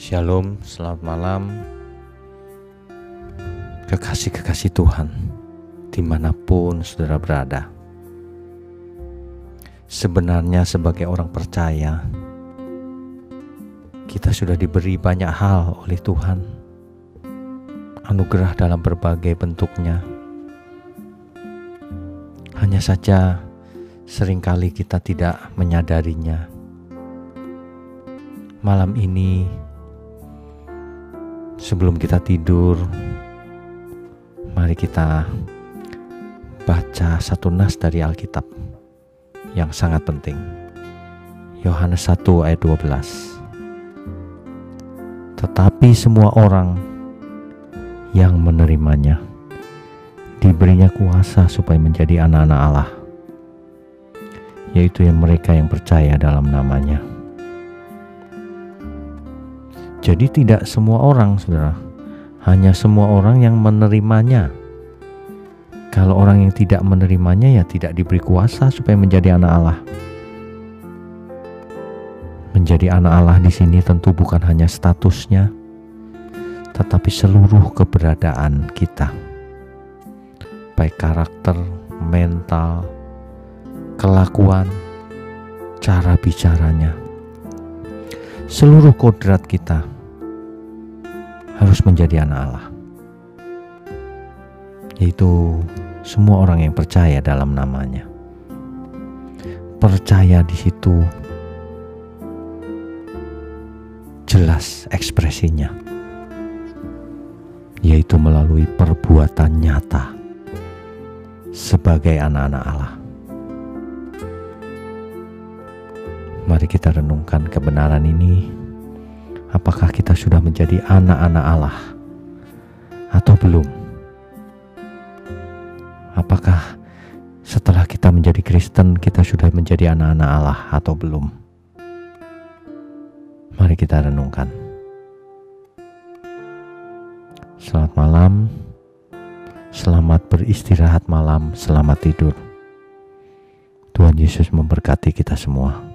Shalom, selamat malam. Kekasih-kekasih Tuhan Di mana pun saudara berada Sebenarnya sebagai orang percaya Kita sudah diberi banyak hal oleh Tuhan. Anugerah dalam berbagai bentuknya. Hanya saja sering kali kita tidak menyadarinya. Malam ini Sebelum kita tidur, mari kita baca satu nas dari Alkitab yang sangat penting. Yohanes 1 ayat 12. Tetapi semua orang yang menerimanya diberinya kuasa supaya menjadi anak-anak Allah, yaitu yang mereka yang percaya dalam namanya. Jadi tidak semua orang, saudara, hanya semua orang yang menerimanya. Kalau orang yang tidak menerimanya ya tidak diberi kuasa supaya menjadi anak Allah. Menjadi anak Allah di sini tentu bukan hanya statusnya, tetapi seluruh keberadaan kita. Baik karakter, mental, kelakuan, cara bicaranya seluruh kodrat kita harus menjadi anak Allah, yaitu semua orang yang percaya dalam namanya. Percaya di situ jelas ekspresinya, yaitu melalui perbuatan nyata sebagai anak-anak Allah. Mari kita renungkan kebenaran ini. Apakah kita sudah menjadi anak-anak Allah atau belum? Apakah setelah kita menjadi Kristen, kita sudah menjadi anak-anak Allah atau belum? Mari kita renungkan. Selamat malam, selamat beristirahat malam, selamat tidur. Tuhan Yesus memberkati kita semua.